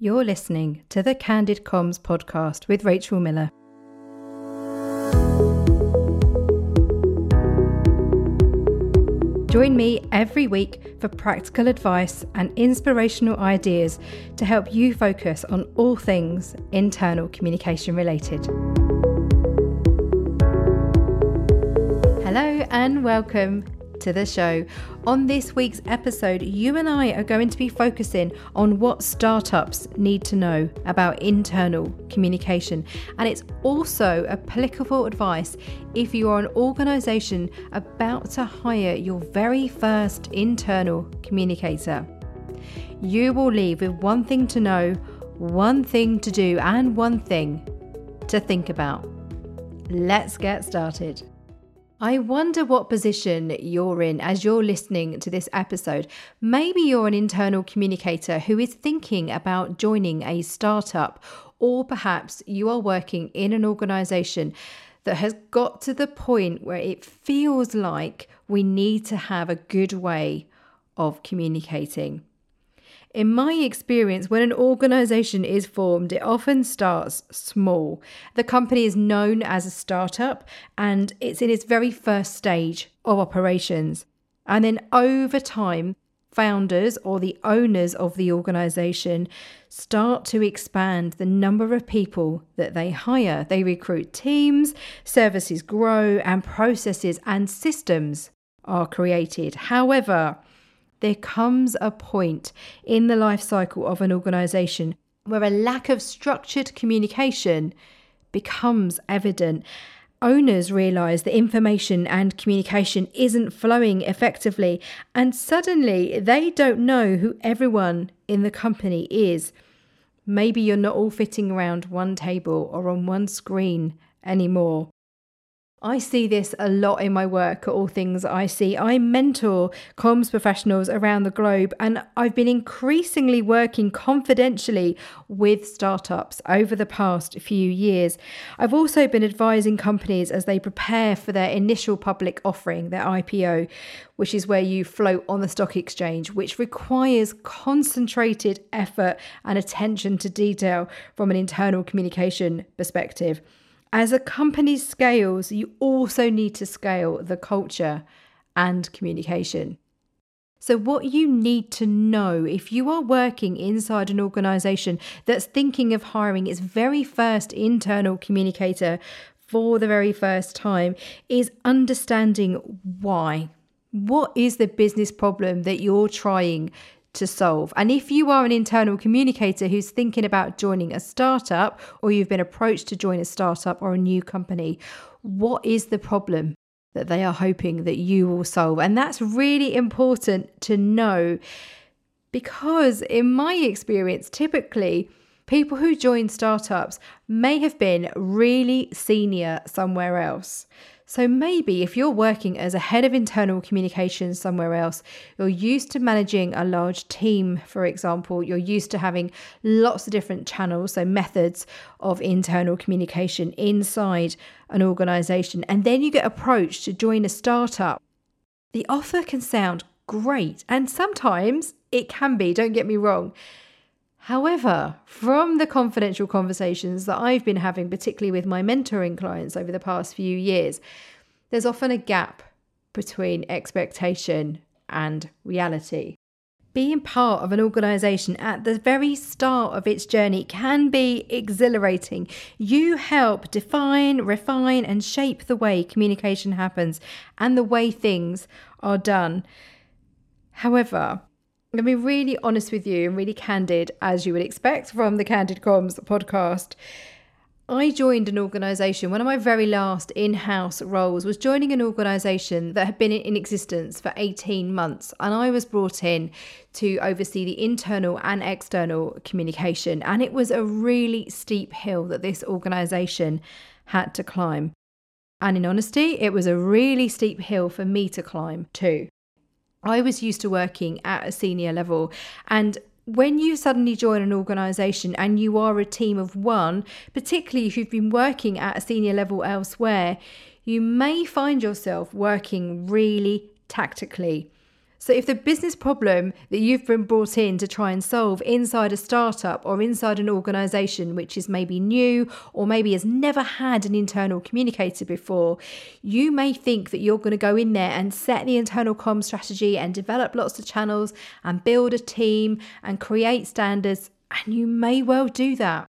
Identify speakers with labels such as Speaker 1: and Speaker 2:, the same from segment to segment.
Speaker 1: You're listening to the Candid Comms podcast with Rachel Miller. Join me every week for practical advice and inspirational ideas to help you focus on all things internal communication related. Hello and welcome to the show. On this week's episode, you and I are going to be focusing on what startups need to know about internal communication. And it's also applicable advice if you are an organization about to hire your very first internal communicator. You will leave with one thing to know, one thing to do, and one thing to think about. Let's get started. I wonder what position you're in as you're listening to this episode. Maybe you're an internal communicator who is thinking about joining a startup, or perhaps you are working in an organization that has got to the point where it feels like we need to have a good way of communicating. In my experience, when an organization is formed, it often starts small. The company is known as a startup and it's in its very first stage of operations. And then over time, founders or the owners of the organization start to expand the number of people that they hire. They recruit teams, services grow, and processes and systems are created. However, there comes a point in the life cycle of an organization where a lack of structured communication becomes evident. Owners realize that information and communication isn't flowing effectively, and suddenly they don't know who everyone in the company is. Maybe you're not all fitting around one table or on one screen anymore. I see this a lot in my work at All Things IC. I mentor comms professionals around the globe, and I've been increasingly working confidentially with startups over the past few years. I've also been advising companies as they prepare for their initial public offering, their IPO, which is where you float on the stock exchange, which requires concentrated effort and attention to detail from an internal communication perspective. As a company scales, you also need to scale the culture and communication. So, what you need to know if you are working inside an organization that's thinking of hiring its very first internal communicator for the very first time is understanding why. What is the business problem that you're trying to solve. And if you are an internal communicator who's thinking about joining a startup or you've been approached to join a startup or a new company, what is the problem that they are hoping that you will solve? And that's really important to know because, in my experience, typically, people who join startups may have been really senior somewhere else. So maybe if you're working as a head of internal communications somewhere else, you're used to managing a large team, for example, you're used to having lots of different channels, so methods of internal communication inside an organization, and then you get approached to join a startup. The offer can sound great, and sometimes it can be, don't get me wrong. However, from the confidential conversations that I've been having, particularly with my mentoring clients over the past few years, there's often a gap between expectation and reality. Being part of an organisation at the very start of its journey can be exhilarating. You help define, refine, and shape the way communication happens and the way things are done. However, I'm going to be really honest with you and really candid, as you would expect from the Candid Comms podcast. I joined an organisation, one of my very last in house roles was joining an organisation that had been in existence for 18 months. And I was brought in to oversee the internal and external communication. And it was a really steep hill that this organisation had to climb. And in honesty, it was a really steep hill for me to climb too. I was used to working at a senior level and when you suddenly join an organization and you are a team of one, particularly if you've been working at a senior level elsewhere, you may find yourself working really tactically. So, if the business problem that you've been brought in to try and solve inside a startup or inside an organization which is maybe new or maybe has never had an internal communicator before, you may think that you're going to go in there and set the internal com strategy and develop lots of channels and build a team and create standards. And you may well do that.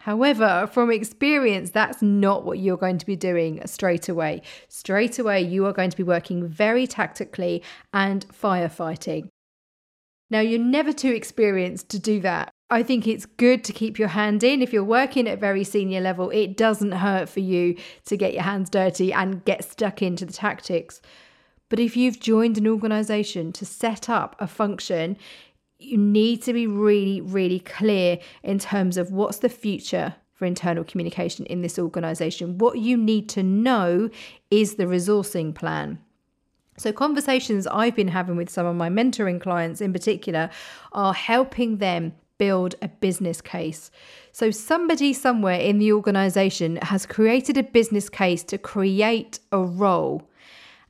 Speaker 1: However, from experience, that's not what you're going to be doing straight away. Straight away, you are going to be working very tactically and firefighting. Now, you're never too experienced to do that. I think it's good to keep your hand in. If you're working at very senior level, it doesn't hurt for you to get your hands dirty and get stuck into the tactics. But if you've joined an organization to set up a function, you need to be really, really clear in terms of what's the future for internal communication in this organization. What you need to know is the resourcing plan. So, conversations I've been having with some of my mentoring clients in particular are helping them build a business case. So, somebody somewhere in the organization has created a business case to create a role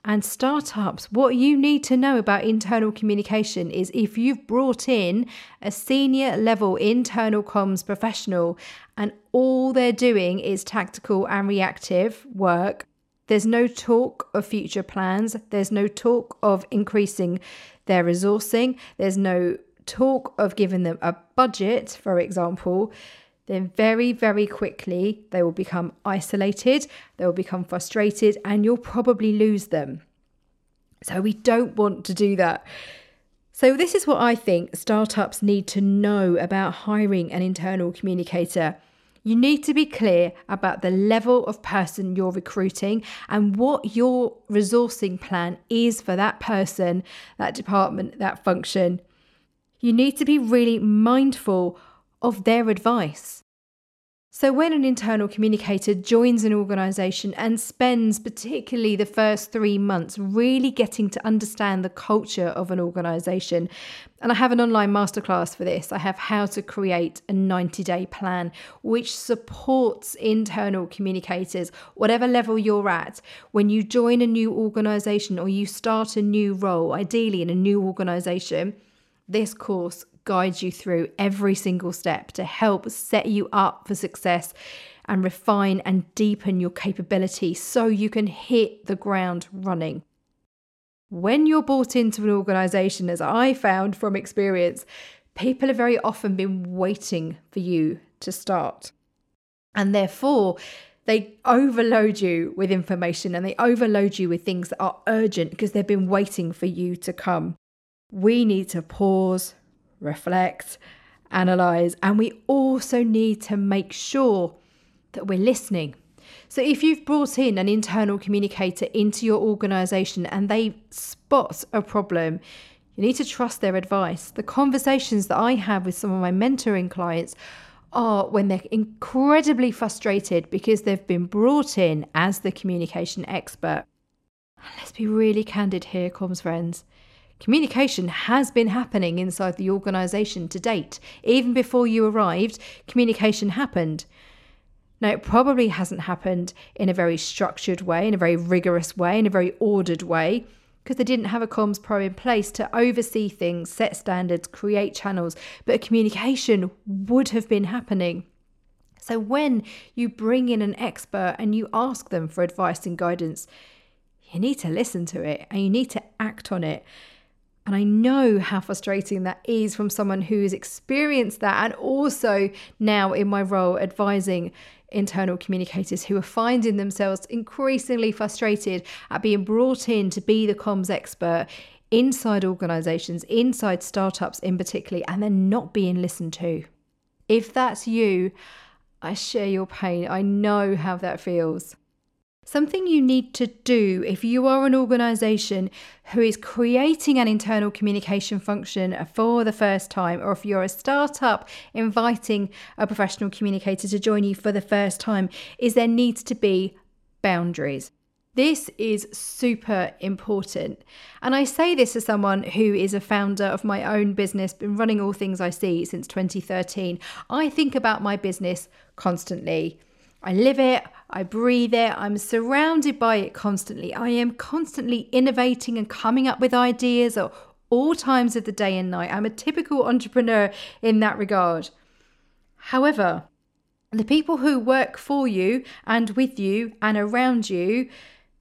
Speaker 1: and startups, what you need to know about internal communication is if you've brought in a senior level internal comms professional and all they're doing is tactical and reactive work, there's no talk of future plans, there's no talk of increasing their resourcing, there's no talk of giving them a budget, for example then very, very quickly they will become isolated, they will become frustrated, and you'll probably lose them. So we don't want to do that. So, this is what I think startups need to know about hiring an internal communicator. You need to be clear about the level of person you're recruiting and what your resourcing plan is for that person, that department, that function. You need to be really mindful of their advice. So, when an internal communicator joins an organisation and spends particularly the first three months really getting to understand the culture of an organisation, and I have an online masterclass for this, I have how to create a 90 day plan which supports internal communicators, whatever level you're at. When you join a new organisation or you start a new role, ideally in a new organisation, this course guides you through every single step to help set you up for success and refine and deepen your capability so you can hit the ground running. When you're brought into an organization, as I found from experience, people have very often been waiting for you to start. And therefore, they overload you with information and they overload you with things that are urgent because they've been waiting for you to come. We need to pause, reflect, analyze, and we also need to make sure that we're listening. So, if you've brought in an internal communicator into your organization and they spot a problem, you need to trust their advice. The conversations that I have with some of my mentoring clients are when they're incredibly frustrated because they've been brought in as the communication expert. let's be really candid here, comms friends. Communication has been happening inside the organisation to date. Even before you arrived, communication happened. Now, it probably hasn't happened in a very structured way, in a very rigorous way, in a very ordered way, because they didn't have a comms pro in place to oversee things, set standards, create channels, but communication would have been happening. So, when you bring in an expert and you ask them for advice and guidance, you need to listen to it and you need to act on it. And I know how frustrating that is from someone who's experienced that and also now in my role advising internal communicators who are finding themselves increasingly frustrated at being brought in to be the comms expert inside organizations, inside startups in particular, and then not being listened to. If that's you, I share your pain. I know how that feels. Something you need to do if you are an organization who is creating an internal communication function for the first time, or if you're a startup inviting a professional communicator to join you for the first time, is there needs to be boundaries. This is super important. And I say this as someone who is a founder of my own business, been running All Things IC since 2013. I think about my business constantly. I live it, I breathe it, I'm surrounded by it constantly. I am constantly innovating and coming up with ideas at all times of the day and night. I'm a typical entrepreneur in that regard. However, the people who work for you and with you and around you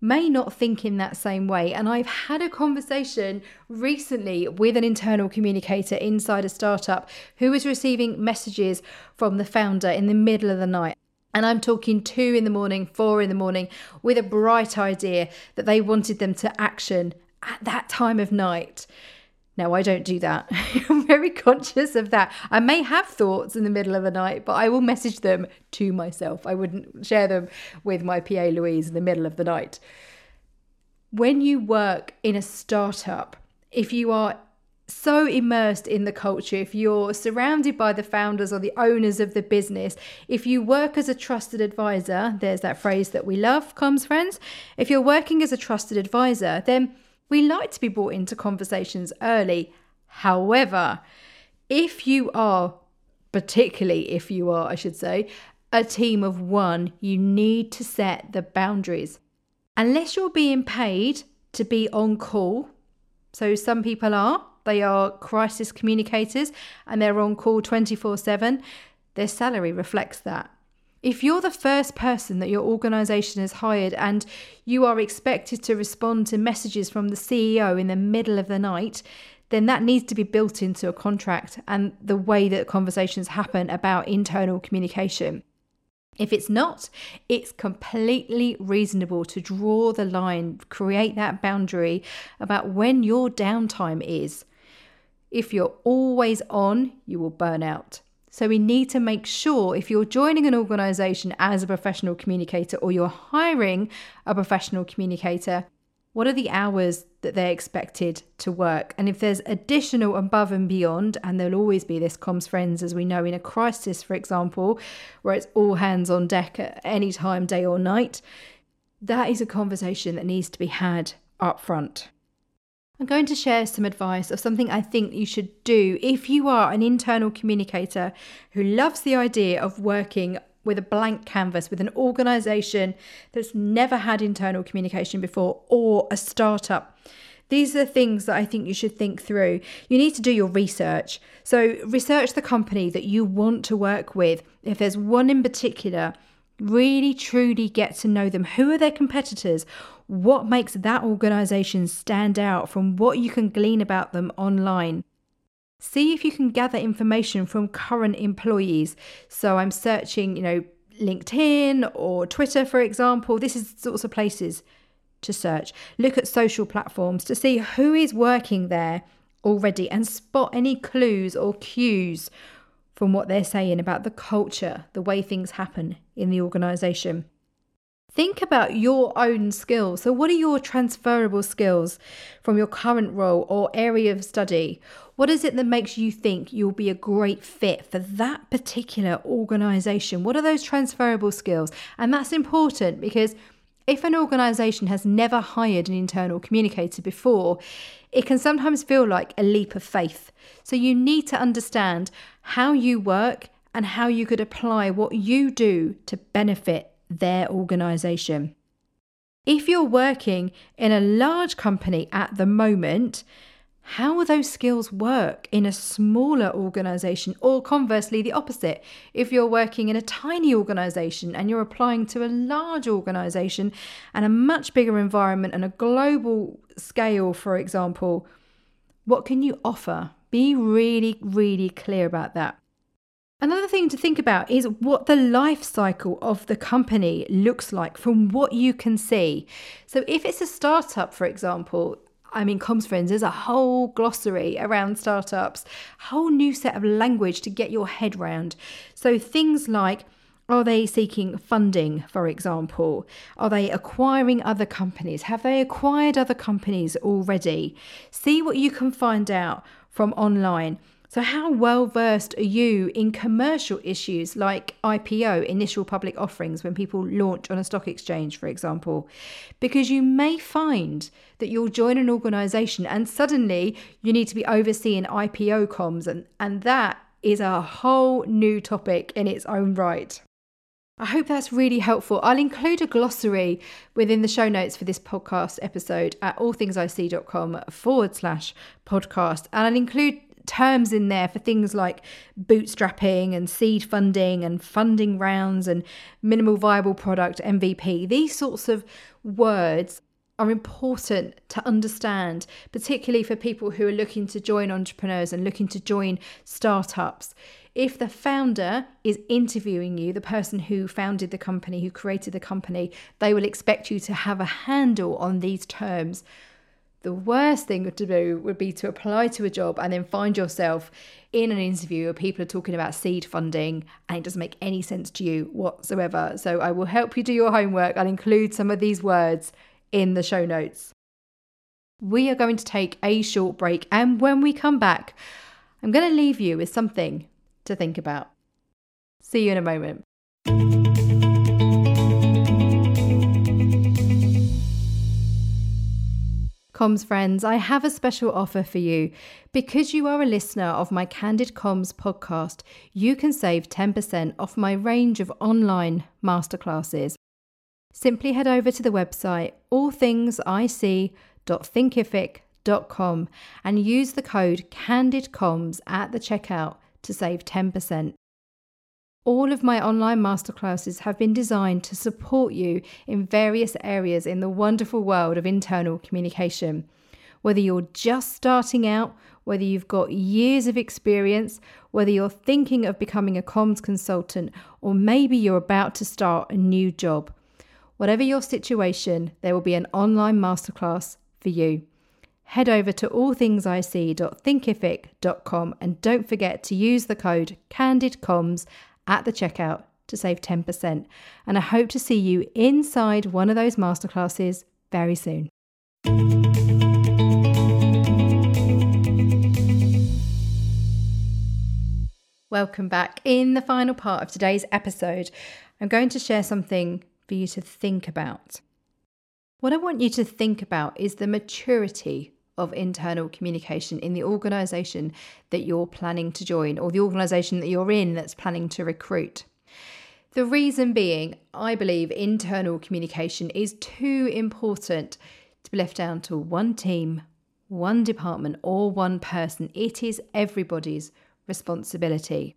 Speaker 1: may not think in that same way. And I've had a conversation recently with an internal communicator inside a startup who was receiving messages from the founder in the middle of the night. And I'm talking two in the morning, four in the morning, with a bright idea that they wanted them to action at that time of night. No, I don't do that. I'm very conscious of that. I may have thoughts in the middle of the night, but I will message them to myself. I wouldn't share them with my PA Louise in the middle of the night. When you work in a startup, if you are so immersed in the culture, if you're surrounded by the founders or the owners of the business, if you work as a trusted advisor, there's that phrase that we love, comms friends. If you're working as a trusted advisor, then we like to be brought into conversations early. However, if you are, particularly if you are, I should say, a team of one, you need to set the boundaries. Unless you're being paid to be on call, so some people are, they are crisis communicators and they're on call 24 7, their salary reflects that. If you're the first person that your organization has hired and you are expected to respond to messages from the CEO in the middle of the night, then that needs to be built into a contract and the way that conversations happen about internal communication. If it's not, it's completely reasonable to draw the line, create that boundary about when your downtime is. If you're always on, you will burn out. So we need to make sure if you're joining an organization as a professional communicator or you're hiring a professional communicator, what are the hours that they're expected to work? And if there's additional above and beyond, and there'll always be this comms friends, as we know in a crisis, for example, where it's all hands on deck at any time, day or night, that is a conversation that needs to be had up front. I'm going to share some advice of something I think you should do if you are an internal communicator who loves the idea of working with a blank canvas with an organization that's never had internal communication before or a startup. These are things that I think you should think through. You need to do your research. So, research the company that you want to work with. If there's one in particular, really truly get to know them. Who are their competitors? What makes that organization stand out from what you can glean about them online. See if you can gather information from current employees. So I'm searching, you know, LinkedIn or Twitter, for example. This is sorts of places to search. Look at social platforms to see who is working there already and spot any clues or cues from what they're saying about the culture, the way things happen in the organization. Think about your own skills. So, what are your transferable skills from your current role or area of study? What is it that makes you think you'll be a great fit for that particular organization? What are those transferable skills? And that's important because if an organization has never hired an internal communicator before, it can sometimes feel like a leap of faith. So, you need to understand how you work and how you could apply what you do to benefit their organization. If you're working in a large company at the moment, how will those skills work in a smaller organization? Or conversely, the opposite. If you're working in a tiny organization and you're applying to a large organization and a much bigger environment and a global scale, for example, what can you offer? Be really, really clear about that. Another thing to think about is what the life cycle of the company looks like from what you can see. So, if it's a startup, for example, I mean, Comms Friends, there's a whole glossary around startups, a whole new set of language to get your head round. So, things like are they seeking funding, for example? Are they acquiring other companies? Have they acquired other companies already? See what you can find out from online. So, how well versed are you in commercial issues like IPO, initial public offerings, when people launch on a stock exchange, for example? Because you may find that you'll join an organization and suddenly you need to be overseeing IPO comms, and, and that is a whole new topic in its own right. I hope that's really helpful. I'll include a glossary within the show notes for this podcast episode at allthingsic.com forward slash podcast. And I'll include terms in there for things like bootstrapping and seed funding and funding rounds and minimal viable product MVP. These sorts of words are important to understand, particularly for people who are looking to join entrepreneurs and looking to join startups if the founder is interviewing you, the person who founded the company, who created the company, they will expect you to have a handle on these terms. The worst thing to do would be to apply to a job and then find yourself in an interview where people are talking about seed funding and it doesn't make any sense to you whatsoever. So I will help you do your homework. I'll include some of these words in the show notes. We are going to take a short break, and when we come back, I'm going to leave you with something to think about. See you in a moment. Comms friends, I have a special offer for you. Because you are a listener of my Candid Comms podcast, you can save 10% off my range of online masterclasses. Simply head over to the website allthingsic.thinkific.com and use the code CandidComms at the checkout to save 10%. All of my online masterclasses have been designed to support you in various areas in the wonderful world of internal communication. Whether you're just starting out, whether you've got years of experience, whether you're thinking of becoming a comms consultant, or maybe you're about to start a new job. Whatever your situation, there will be an online masterclass for you head over to allthingsic.thinkific.com and don't forget to use the code CANDIDCOMMS at the checkout to save 10%. And I hope to see you inside one of those masterclasses very soon. Welcome back. In the final part of today's episode, I'm going to share something for you to think about. What I want you to think about is the maturity of internal communication in the organization that you're planning to join or the organization that you're in that's planning to recruit. The reason being, I believe internal communication is too important to be left down to one team, one department, or one person. It is everybody's responsibility.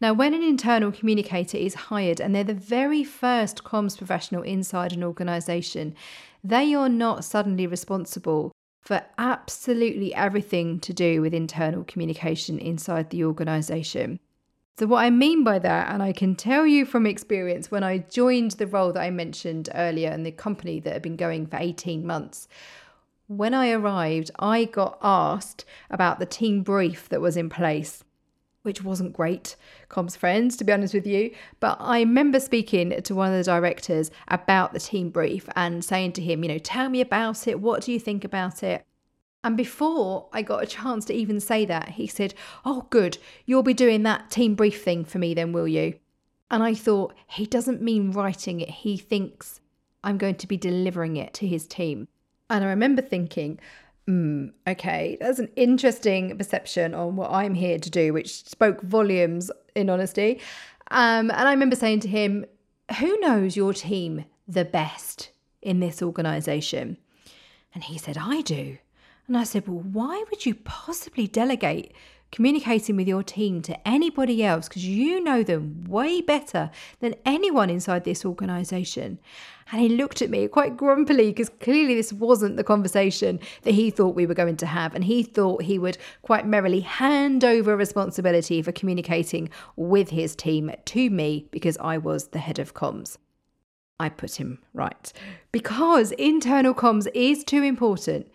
Speaker 1: Now, when an internal communicator is hired and they're the very first comms professional inside an organisation, they are not suddenly responsible for absolutely everything to do with internal communication inside the organisation. So, what I mean by that, and I can tell you from experience, when I joined the role that I mentioned earlier in the company that had been going for 18 months, when I arrived, I got asked about the team brief that was in place which wasn't great, comms friends, to be honest with you. But I remember speaking to one of the directors about the team brief and saying to him, you know, tell me about it. What do you think about it? And before I got a chance to even say that, he said, Oh, good, you'll be doing that team brief thing for me then, will you? And I thought, he doesn't mean writing it, he thinks I'm going to be delivering it to his team. And I remember thinking, Mm, okay, that's an interesting perception on what I'm here to do, which spoke volumes in honesty. Um, and I remember saying to him, Who knows your team the best in this organization? And he said, I do. And I said, Well, why would you possibly delegate communicating with your team to anybody else because you know them way better than anyone inside this organization. And he looked at me quite grumpily because clearly this wasn't the conversation that he thought we were going to have. And he thought he would quite merrily hand over responsibility for communicating with his team to me because I was the head of comms. I put him right. Because internal comms is too important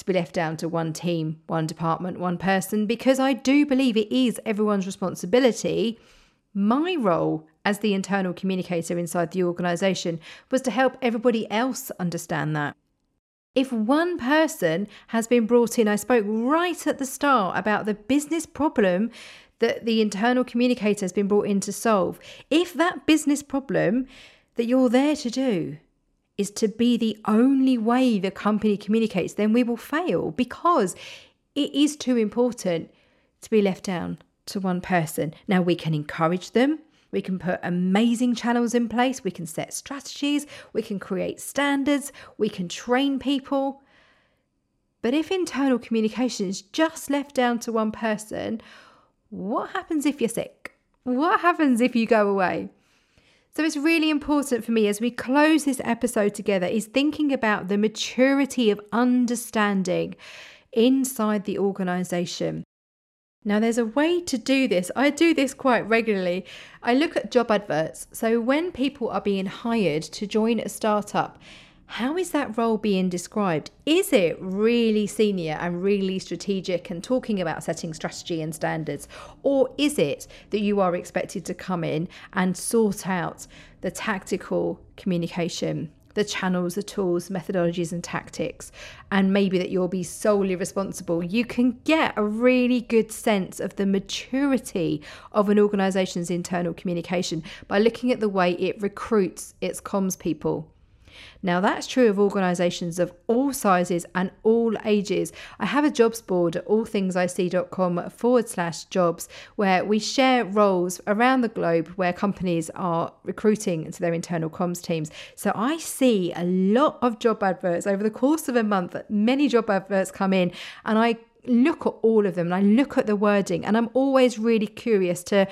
Speaker 1: to be left down to one team, one department, one person, because I do believe it is everyone's responsibility. My role as the internal communicator inside the organisation was to help everybody else understand that. If one person has been brought in, I spoke right at the start about the business problem that the internal communicator has been brought in to solve. If that business problem that you're there to do is to be the only way the company communicates, then we will fail because it is too important to be left down to one person. Now, we can encourage them, We can put amazing channels in place, we can set strategies, we can create standards, we can train people. But if internal communication is just left down to one person, what happens if you're sick? What happens if you go away? So it's really important for me as we close this episode together is thinking about the maturity of understanding inside the organization. Now, there's a way to do this. I do this quite regularly. I look at job adverts. So, when people are being hired to join a startup, how is that role being described? Is it really senior and really strategic and talking about setting strategy and standards? Or is it that you are expected to come in and sort out the tactical communication? the channels, the tools, methodologies, and tactics, and maybe that you'll be solely responsible, you can get a really good sense of the maturity of an organization's internal communication by looking at the way it recruits its comms people. Now, that's true of organisations of all sizes and all ages. I have a jobs board at allthingsic.com forward slash jobs where we share roles around the globe where companies are recruiting into their internal comms teams. So I see a lot of job adverts over the course of a month, many job adverts come in, and I look at all of them and I look at the wording, and I'm always really curious to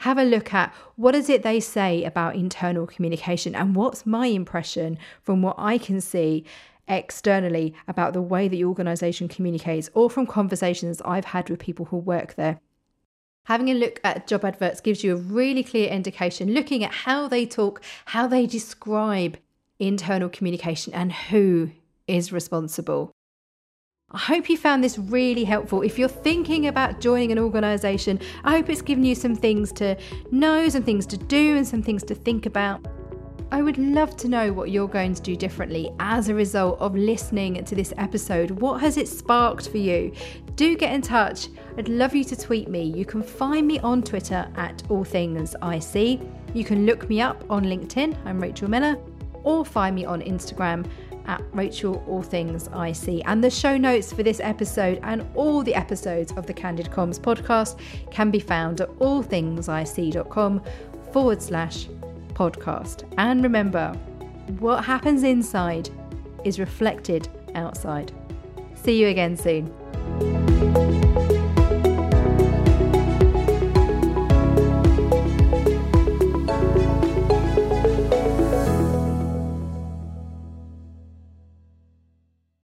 Speaker 1: have a look at what is it they say about internal communication and what's my impression from what I can see externally about the way the organization communicates or from conversations I've had with people who work there. Having a look at job adverts gives you a really clear indication looking at how they talk, how they describe internal communication and who is responsible. I hope you found this really helpful. If you're thinking about joining an organisation, I hope it's given you some things to know, some things to do, and some things to think about. I would love to know what you're going to do differently as a result of listening to this episode. What has it sparked for you? Do get in touch. I'd love you to tweet me. You can find me on Twitter at All Things IC. You can look me up on LinkedIn. I'm Rachel Miller, or find me on Instagram at Rachel All Things IC. And the show notes for this episode and all the episodes of the Candid Comms podcast can be found at allthingsic.com forward slash podcast. And remember, what happens inside is reflected outside. See you again soon.